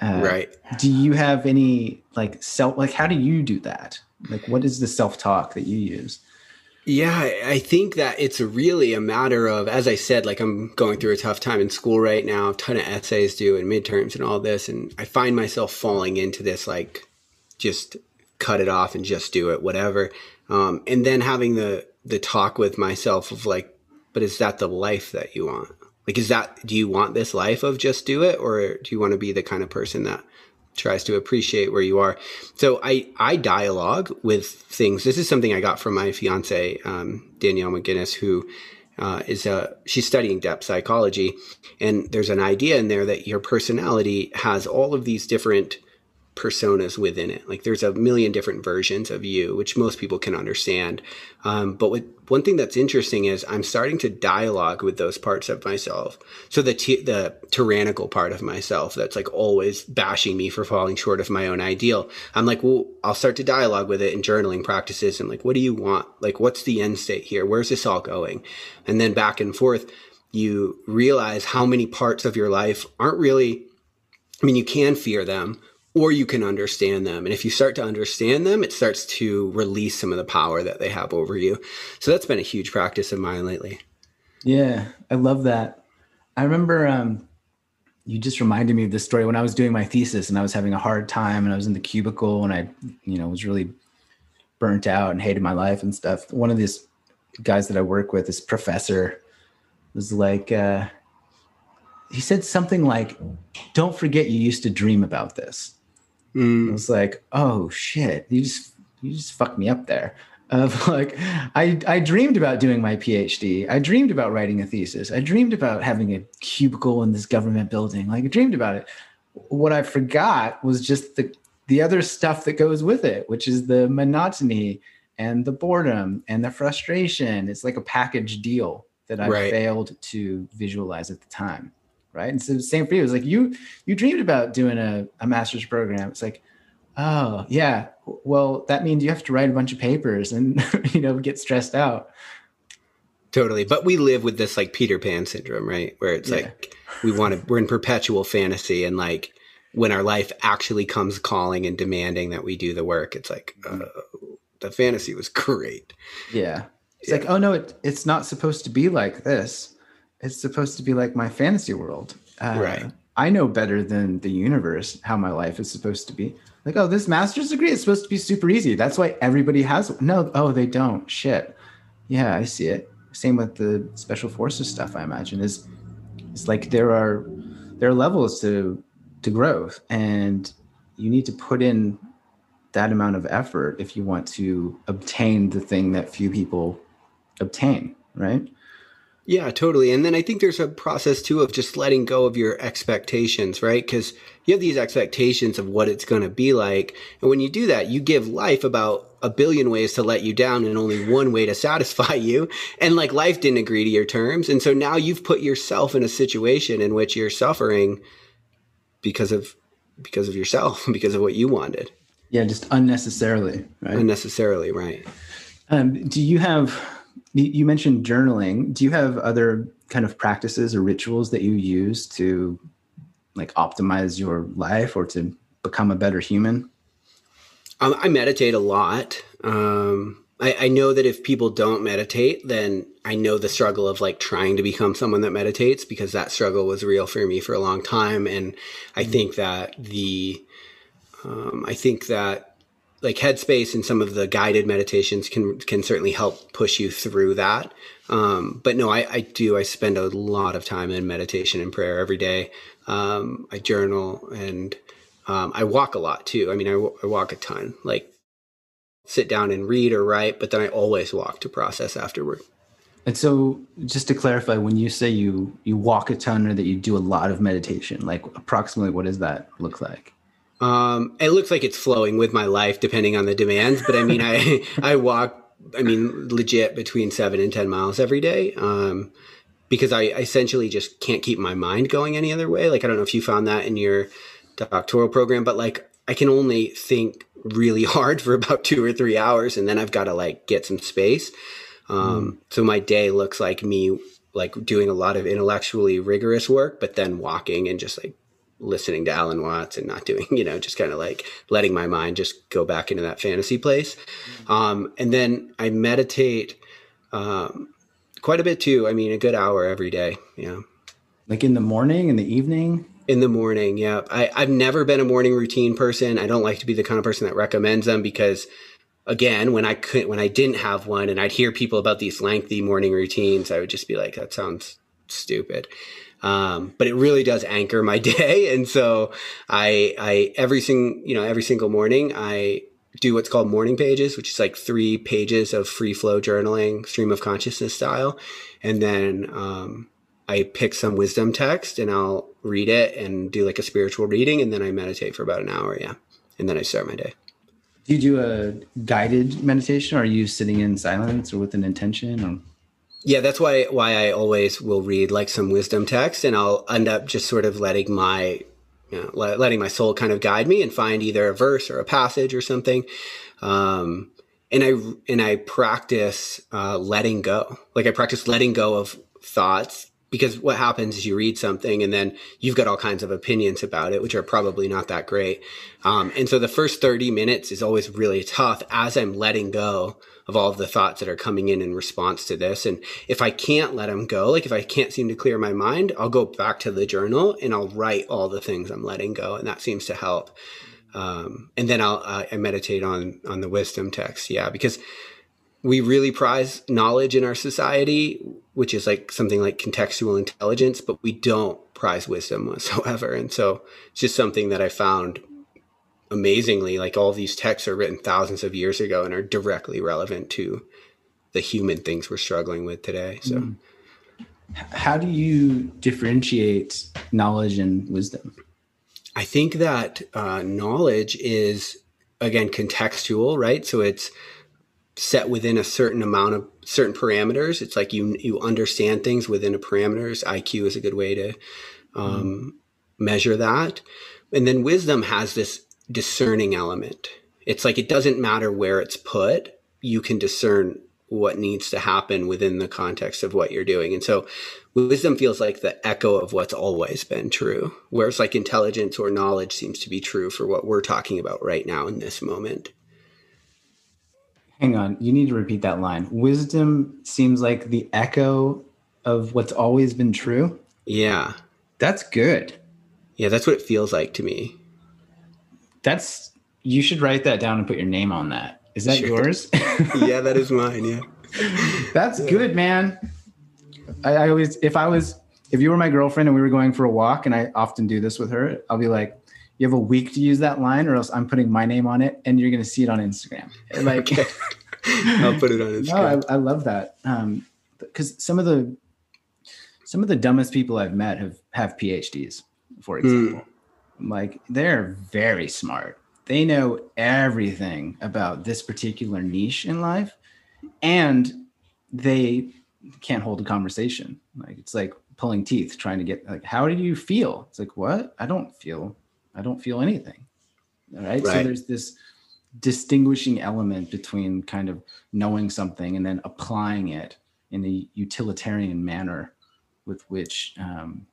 Uh, right. Do you have any like self like how do you do that? Like, what is the self talk that you use? Yeah, I think that it's really a matter of, as I said, like I'm going through a tough time in school right now, a ton of essays due and midterms and all this. And I find myself falling into this, like, just cut it off and just do it, whatever. Um, and then having the, the talk with myself of like, but is that the life that you want? Like, is that, do you want this life of just do it? Or do you want to be the kind of person that tries to appreciate where you are. So I, I dialogue with things. This is something I got from my fiance, um, Danielle McGinnis, who uh, is a, she's studying depth psychology. And there's an idea in there that your personality has all of these different personas within it. Like there's a million different versions of you, which most people can understand. Um, but what, one thing that's interesting is I'm starting to dialogue with those parts of myself. So the t- the tyrannical part of myself that's like always bashing me for falling short of my own ideal. I'm like, well, I'll start to dialogue with it in journaling practices. And like, what do you want? Like, what's the end state here? Where's this all going? And then back and forth, you realize how many parts of your life aren't really. I mean, you can fear them, or you can understand them. And if you start to understand them, it starts to release some of the power that they have over you. So that's been a huge practice of mine lately. Yeah, I love that. I remember um, you just reminded me of this story when I was doing my thesis and I was having a hard time and I was in the cubicle and I, you know, was really burnt out and hated my life and stuff. One of these guys that I work with, this professor, was like, uh, he said something like, "Don't forget you used to dream about this." Mm. I was like, oh shit, you just you just fucked me up there. Of like, I I dreamed about doing my PhD. I dreamed about writing a thesis. I dreamed about having a cubicle in this government building. Like I dreamed about it. What I forgot was just the the other stuff that goes with it, which is the monotony and the boredom and the frustration. It's like a package deal that I right. failed to visualize at the time right? And so same for you. It's like you you dreamed about doing a, a master's program. It's like, oh yeah, well that means you have to write a bunch of papers and you know get stressed out. Totally, but we live with this like Peter Pan syndrome, right? Where it's yeah. like we want to we're in perpetual fantasy and like when our life actually comes calling and demanding that we do the work, it's like uh, the fantasy was great. Yeah. It's yeah. like, oh no, it, it's not supposed to be like this it's supposed to be like my fantasy world. Uh, right. I know better than the universe how my life is supposed to be. Like, oh, this master's degree is supposed to be super easy. That's why everybody has one. No, oh, they don't. Shit. Yeah, I see it. Same with the special forces stuff. I imagine is it's like there are there are levels to to growth, and you need to put in that amount of effort if you want to obtain the thing that few people obtain right? Yeah, totally. And then I think there's a process too of just letting go of your expectations, right? Because you have these expectations of what it's going to be like. And when you do that, you give life about a billion ways to let you down and only one way to satisfy you. And like life didn't agree to your terms. And so now you've put yourself in a situation in which you're suffering because of because of yourself, because of what you wanted. Yeah, just unnecessarily, right? Unnecessarily, right. Um, do you have you mentioned journaling. Do you have other kind of practices or rituals that you use to like optimize your life or to become a better human? Um, I meditate a lot. Um, I, I, know that if people don't meditate, then I know the struggle of like trying to become someone that meditates because that struggle was real for me for a long time. And I mm-hmm. think that the, um, I think that like headspace and some of the guided meditations can can certainly help push you through that. Um, but no I, I do i spend a lot of time in meditation and prayer every day. Um, i journal and um, i walk a lot too. I mean I, I walk a ton. Like sit down and read or write but then i always walk to process afterward. And so just to clarify when you say you you walk a ton or that you do a lot of meditation like approximately what does that look like um, it looks like it's flowing with my life, depending on the demands. But I mean, I I walk. I mean, legit between seven and ten miles every day. Um, because I essentially just can't keep my mind going any other way. Like I don't know if you found that in your doctoral program, but like I can only think really hard for about two or three hours, and then I've got to like get some space. Um, mm. So my day looks like me like doing a lot of intellectually rigorous work, but then walking and just like listening to Alan Watts and not doing, you know, just kind of like letting my mind just go back into that fantasy place. Mm-hmm. Um, and then I meditate um, quite a bit too. I mean, a good hour every day. Yeah. Like in the morning, in the evening? In the morning, yeah. I, I've never been a morning routine person. I don't like to be the kind of person that recommends them because again, when I could when I didn't have one and I'd hear people about these lengthy morning routines, I would just be like, that sounds stupid. Um, but it really does anchor my day. And so I, I, every single, you know, every single morning I do what's called morning pages, which is like three pages of free flow journaling, stream of consciousness style. And then, um, I pick some wisdom text and I'll read it and do like a spiritual reading. And then I meditate for about an hour. Yeah. And then I start my day. Do you do a guided meditation? Or are you sitting in silence or with an intention? Or? Yeah, that's why why I always will read like some wisdom text, and I'll end up just sort of letting my you know, letting my soul kind of guide me and find either a verse or a passage or something. Um, and I and I practice uh, letting go. Like I practice letting go of thoughts because what happens is you read something and then you've got all kinds of opinions about it, which are probably not that great. Um, and so the first 30 minutes is always really tough as I'm letting go of all of the thoughts that are coming in in response to this. And if I can't let them go, like if I can't seem to clear my mind, I'll go back to the journal and I'll write all the things I'm letting go. And that seems to help. Um, and then I'll, uh, I meditate on, on the wisdom text. Yeah. Because we really prize knowledge in our society, which is like something like contextual intelligence, but we don't prize wisdom whatsoever. And so it's just something that I found amazingly, like all these texts are written thousands of years ago and are directly relevant to the human things we're struggling with today. So, mm. how do you differentiate knowledge and wisdom? I think that uh, knowledge is again contextual, right? So it's set within a certain amount of certain parameters. It's like you you understand things within a parameters. IQ is a good way to um, mm. measure that. And then wisdom has this discerning element. It's like it doesn't matter where it's put, you can discern what needs to happen within the context of what you're doing. And so wisdom feels like the echo of what's always been true, whereas like intelligence or knowledge seems to be true for what we're talking about right now in this moment. Hang on, you need to repeat that line. Wisdom seems like the echo of what's always been true. Yeah. That's good. Yeah, that's what it feels like to me. That's you should write that down and put your name on that. Is that sure. yours? yeah, that is mine. Yeah. That's yeah. good, man. I, I always, if I was, if you were my girlfriend and we were going for a walk, and I often do this with her, I'll be like, "You have a week to use that line, or else I'm putting my name on it, and you're going to see it on Instagram." Like, I'll put it on Instagram. No, I, I love that. Um, because some of the some of the dumbest people I've met have have PhDs, for example. Mm. Like they're very smart. They know everything about this particular niche in life, and they can't hold a conversation. Like it's like pulling teeth trying to get like how do you feel? It's like what? I don't feel I don't feel anything. All right? right. So there's this distinguishing element between kind of knowing something and then applying it in a utilitarian manner with which um,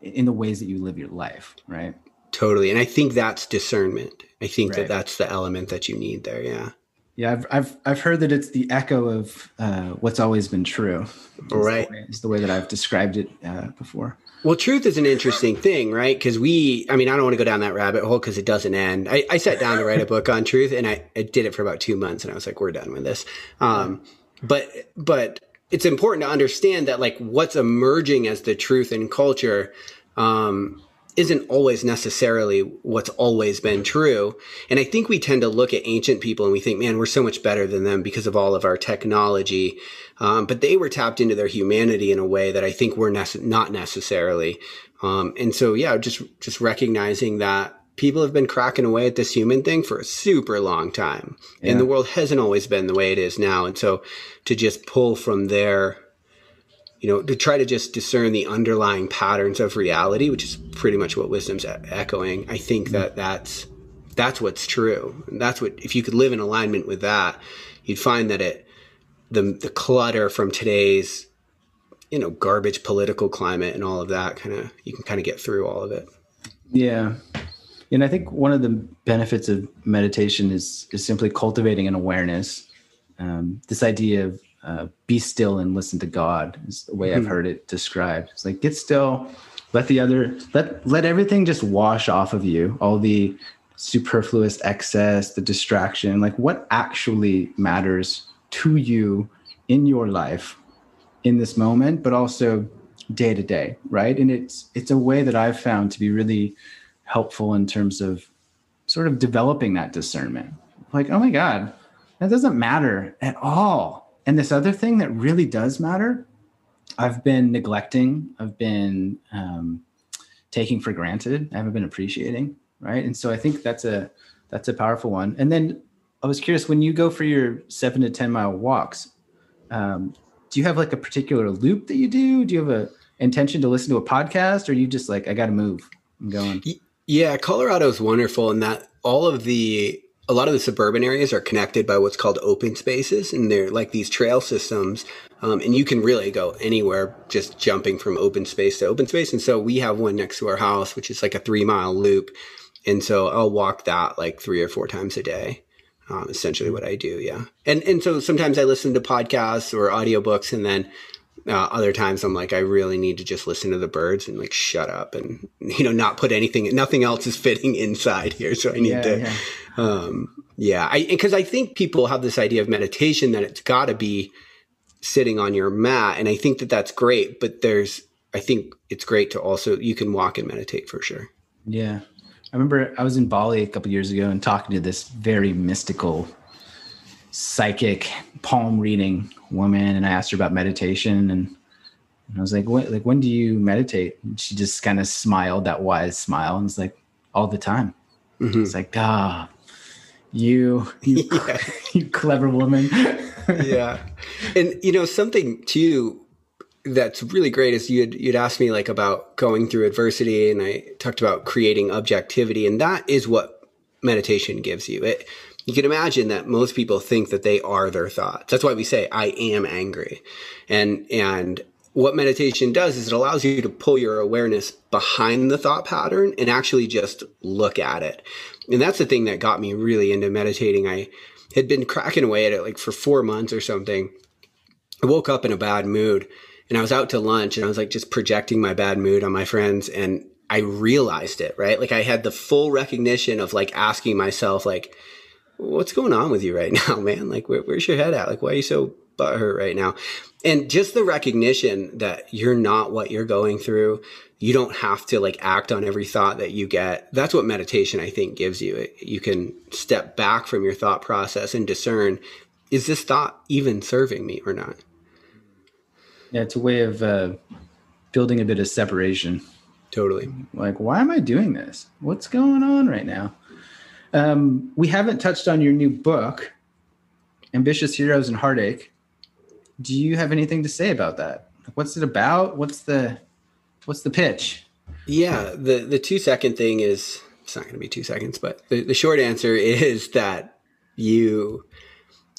in the ways that you live your life right totally and i think that's discernment i think right. that that's the element that you need there yeah yeah i've i've, I've heard that it's the echo of uh, what's always been true right it's the way that i've described it uh, before well, truth is an interesting thing, right? Because we, I mean, I don't want to go down that rabbit hole because it doesn't end. I, I, sat down to write a book on truth and I, I, did it for about two months and I was like, we're done with this. Um, but, but it's important to understand that like what's emerging as the truth in culture, um, isn't always necessarily what's always been true. And I think we tend to look at ancient people and we think, man, we're so much better than them because of all of our technology. Um, but they were tapped into their humanity in a way that I think we're nece- not necessarily. Um, and so, yeah, just, just recognizing that people have been cracking away at this human thing for a super long time. Yeah. And the world hasn't always been the way it is now. And so to just pull from there you know, to try to just discern the underlying patterns of reality, which is pretty much what wisdom's echoing. I think that that's that's what's true. And that's what if you could live in alignment with that, you'd find that it the the clutter from today's you know garbage political climate and all of that kind of you can kind of get through all of it. Yeah. And I think one of the benefits of meditation is is simply cultivating an awareness. Um, this idea of uh, be still and listen to God is the way mm-hmm. I've heard it described. It's like get still, let the other let let everything just wash off of you, all the superfluous excess, the distraction, like what actually matters to you in your life in this moment, but also day to day, right? And it's it's a way that I've found to be really helpful in terms of sort of developing that discernment. Like, oh my God, that doesn't matter at all and this other thing that really does matter, I've been neglecting, I've been um, taking for granted, I haven't been appreciating, right? And so I think that's a that's a powerful one. And then I was curious when you go for your seven to ten mile walks, um, do you have like a particular loop that you do? Do you have a intention to listen to a podcast, or you just like I got to move? I'm going. Yeah, Colorado is wonderful in that all of the a lot of the suburban areas are connected by what's called open spaces and they're like these trail systems um, and you can really go anywhere just jumping from open space to open space and so we have one next to our house which is like a three mile loop and so i'll walk that like three or four times a day um, essentially what i do yeah. And and so sometimes i listen to podcasts or audiobooks and then uh, other times I'm like, I really need to just listen to the birds and like shut up and you know not put anything, nothing else is fitting inside here. So I need yeah, to, yeah. Um, yeah, I because I think people have this idea of meditation that it's got to be sitting on your mat, and I think that that's great. But there's, I think it's great to also you can walk and meditate for sure. Yeah, I remember I was in Bali a couple years ago and talking to this very mystical psychic palm reading woman and I asked her about meditation and, and I was like, what, like, when do you meditate? And she just kind of smiled that wise smile and was like, all the time. Mm-hmm. It's like, ah, you, you, yeah. you clever woman. yeah. And, you know, something too, that's really great is you'd, you'd asked me like about going through adversity and I talked about creating objectivity and that is what meditation gives you. It, you can imagine that most people think that they are their thoughts. That's why we say, I am angry. And, and what meditation does is it allows you to pull your awareness behind the thought pattern and actually just look at it. And that's the thing that got me really into meditating. I had been cracking away at it like for four months or something. I woke up in a bad mood and I was out to lunch and I was like just projecting my bad mood on my friends and I realized it, right? Like I had the full recognition of like asking myself, like, what's going on with you right now, man? Like, where, where's your head at? Like, why are you so butthurt right now? And just the recognition that you're not what you're going through. You don't have to like act on every thought that you get. That's what meditation, I think, gives you. You can step back from your thought process and discern, is this thought even serving me or not? Yeah, it's a way of uh, building a bit of separation. Totally. Like, why am I doing this? What's going on right now? Um, we haven't touched on your new book, Ambitious Heroes and Heartache. Do you have anything to say about that? What's it about? What's the what's the pitch? Yeah, the the two second thing is it's not going to be two seconds, but the, the short answer is that you,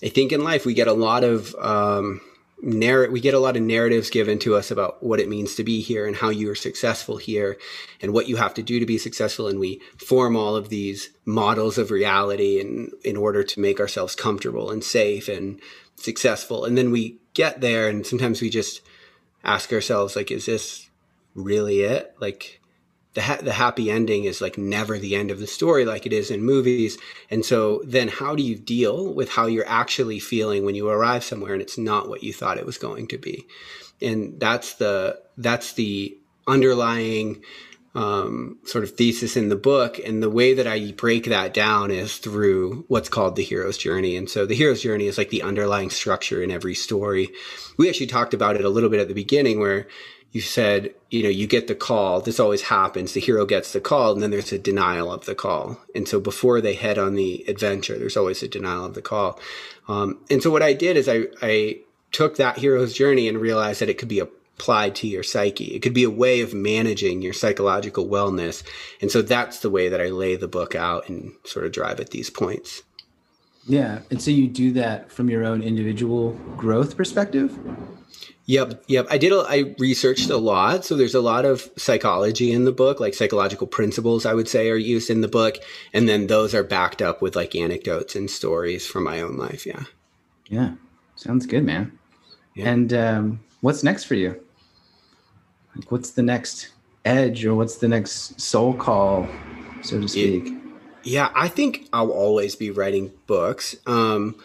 I think in life we get a lot of um, narr- we get a lot of narratives given to us about what it means to be here and how you are successful here and what you have to do to be successful. And we form all of these models of reality in in order to make ourselves comfortable and safe and successful. And then we get there and sometimes we just ask ourselves like is this really it? Like the ha- the happy ending is like never the end of the story like it is in movies. And so then how do you deal with how you're actually feeling when you arrive somewhere and it's not what you thought it was going to be? And that's the that's the underlying um, sort of thesis in the book. And the way that i break that down is through what's called the hero's journey. And so the hero's journey is like the underlying structure in every story. We actually talked about it a little bit at the beginning where you said, you know, you get the call. This always happens. The hero gets the call, and then there's a denial of the call. And so before they head on the adventure, there's always a denial of the call. Um, and so what I did is I, I took that hero's journey and realized that it could be applied to your psyche. It could be a way of managing your psychological wellness. And so that's the way that I lay the book out and sort of drive at these points. Yeah. And so you do that from your own individual growth perspective? Yep, yep. I did. A, I researched a lot, so there's a lot of psychology in the book, like psychological principles. I would say are used in the book, and then those are backed up with like anecdotes and stories from my own life. Yeah, yeah, sounds good, man. Yeah. And um, what's next for you? Like, what's the next edge, or what's the next soul call, so to speak? yeah, I think I'll always be writing books. Um,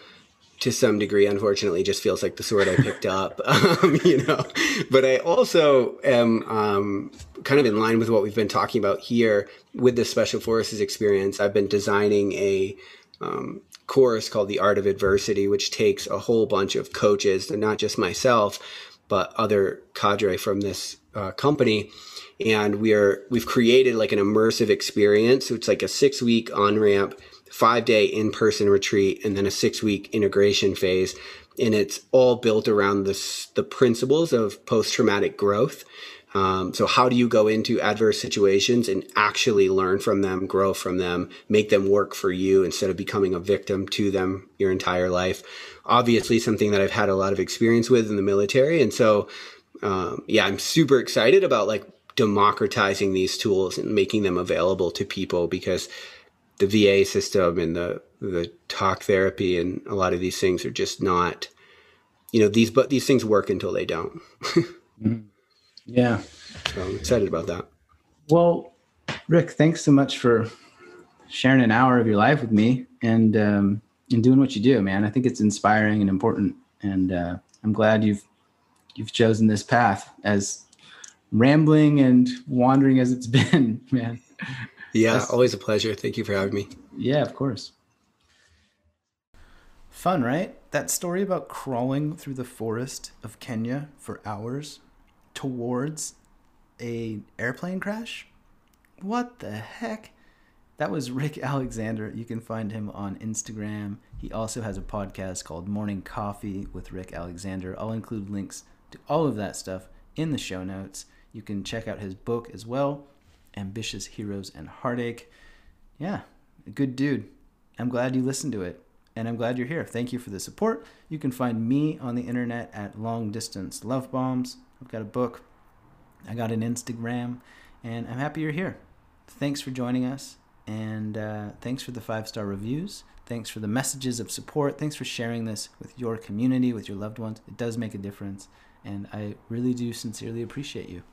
to some degree, unfortunately, just feels like the sword I picked up, um, you know. But I also am um, kind of in line with what we've been talking about here with the Special Forces experience. I've been designing a um, course called The Art of Adversity, which takes a whole bunch of coaches, and not just myself, but other cadre from this uh, company. And we are we've created like an immersive experience. So it's like a six week on ramp five day in person retreat and then a six week integration phase. And it's all built around this, the principles of post traumatic growth. Um, so how do you go into adverse situations and actually learn from them, grow from them, make them work for you instead of becoming a victim to them your entire life? Obviously, something that I've had a lot of experience with in the military, and so um, yeah, I'm super excited about like democratizing these tools and making them available to people because the VA system and the the talk therapy and a lot of these things are just not you know these but these things work until they don't. Mm-hmm. yeah. So i'm excited about that. Well rick thanks so much for sharing an hour of your life with me and um, and doing what you do man. I think it's inspiring and important. And uh, i'm glad you've you've chosen this path as rambling and wandering as it's been man yeah, That's, always a pleasure. Thank you for having me. Yeah, of course. Fun, right? That story about crawling through the forest of Kenya for hours towards a airplane crash? What the heck? That was Rick Alexander. You can find him on Instagram. He also has a podcast called Morning Coffee with Rick Alexander. I'll include links to all of that stuff in the show notes. You can check out his book as well. Ambitious Heroes and Heartache. Yeah, good dude. I'm glad you listened to it. And I'm glad you're here. Thank you for the support. You can find me on the internet at Long Distance Love Bombs. I've got a book, I got an Instagram, and I'm happy you're here. Thanks for joining us. And uh, thanks for the five star reviews. Thanks for the messages of support. Thanks for sharing this with your community, with your loved ones. It does make a difference. And I really do sincerely appreciate you.